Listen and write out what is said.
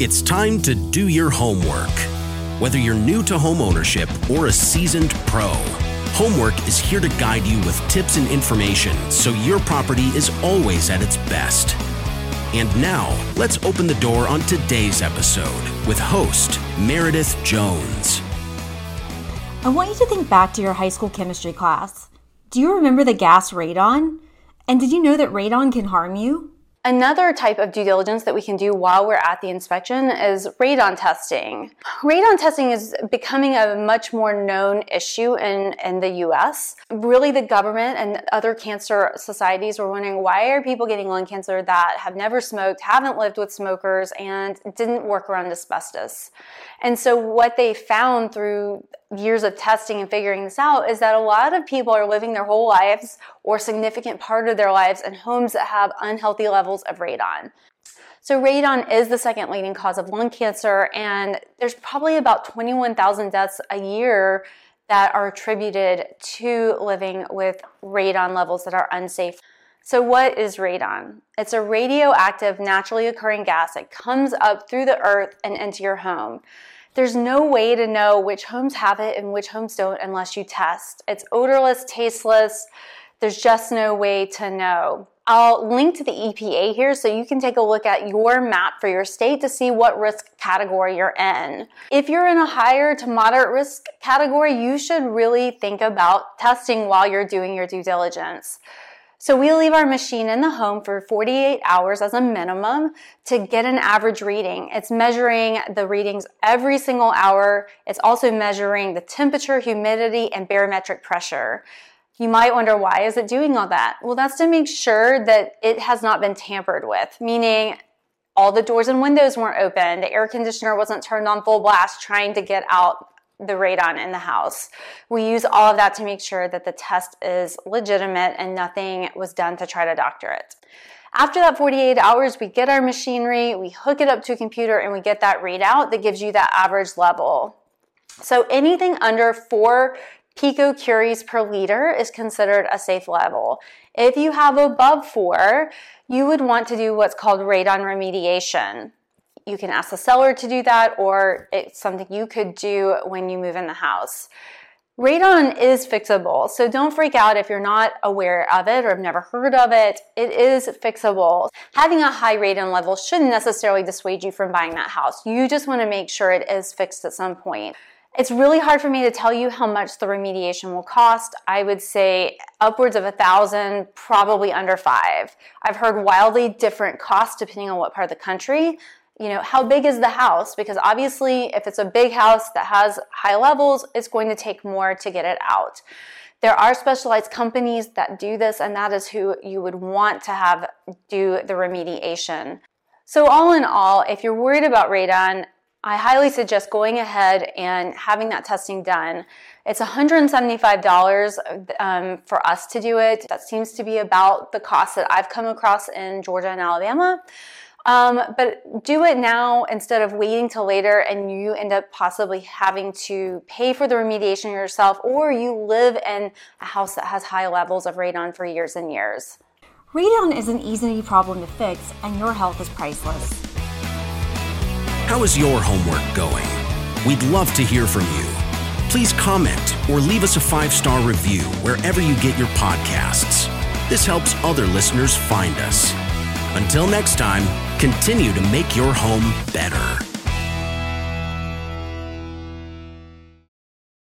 It's time to do your homework. Whether you're new to homeownership or a seasoned pro, Homework is here to guide you with tips and information so your property is always at its best. And now, let's open the door on today's episode with host Meredith Jones. I want you to think back to your high school chemistry class. Do you remember the gas radon? And did you know that radon can harm you? Another type of due diligence that we can do while we're at the inspection is radon testing. Radon testing is becoming a much more known issue in, in the US. Really, the government and other cancer societies were wondering why are people getting lung cancer that have never smoked, haven't lived with smokers, and didn't work around asbestos. And so, what they found through years of testing and figuring this out is that a lot of people are living their whole lives or significant part of their lives in homes that have unhealthy levels of radon. So radon is the second leading cause of lung cancer and there's probably about 21,000 deaths a year that are attributed to living with radon levels that are unsafe. So what is radon? It's a radioactive naturally occurring gas that comes up through the earth and into your home. There's no way to know which homes have it and which homes don't unless you test. It's odorless, tasteless. There's just no way to know. I'll link to the EPA here so you can take a look at your map for your state to see what risk category you're in. If you're in a higher to moderate risk category, you should really think about testing while you're doing your due diligence. So we leave our machine in the home for 48 hours as a minimum to get an average reading. It's measuring the readings every single hour. It's also measuring the temperature, humidity, and barometric pressure. You might wonder why is it doing all that? Well, that's to make sure that it has not been tampered with, meaning all the doors and windows weren't open, the air conditioner wasn't turned on full blast trying to get out the radon in the house. We use all of that to make sure that the test is legitimate and nothing was done to try to doctor it. After that 48 hours, we get our machinery, we hook it up to a computer, and we get that readout that gives you that average level. So anything under four picocuries per liter is considered a safe level. If you have above four, you would want to do what's called radon remediation you can ask the seller to do that, or it's something you could do when you move in the house. Radon is fixable, so don't freak out if you're not aware of it or have never heard of it. It is fixable. Having a high radon level shouldn't necessarily dissuade you from buying that house. You just want to make sure it is fixed at some point. It's really hard for me to tell you how much the remediation will cost. I would say upwards of a thousand, probably under five. I've heard wildly different costs depending on what part of the country you know, how big is the house? Because obviously, if it's a big house that has high levels, it's going to take more to get it out. There are specialized companies that do this, and that is who you would want to have do the remediation. So, all in all, if you're worried about radon, I highly suggest going ahead and having that testing done. It's $175 um, for us to do it. That seems to be about the cost that I've come across in Georgia and Alabama. Um, but do it now instead of waiting till later and you end up possibly having to pay for the remediation yourself or you live in a house that has high levels of radon for years and years. Radon is an easy problem to fix and your health is priceless. How is your homework going? We'd love to hear from you. Please comment or leave us a five star review wherever you get your podcasts. This helps other listeners find us. Until next time, continue to make your home better.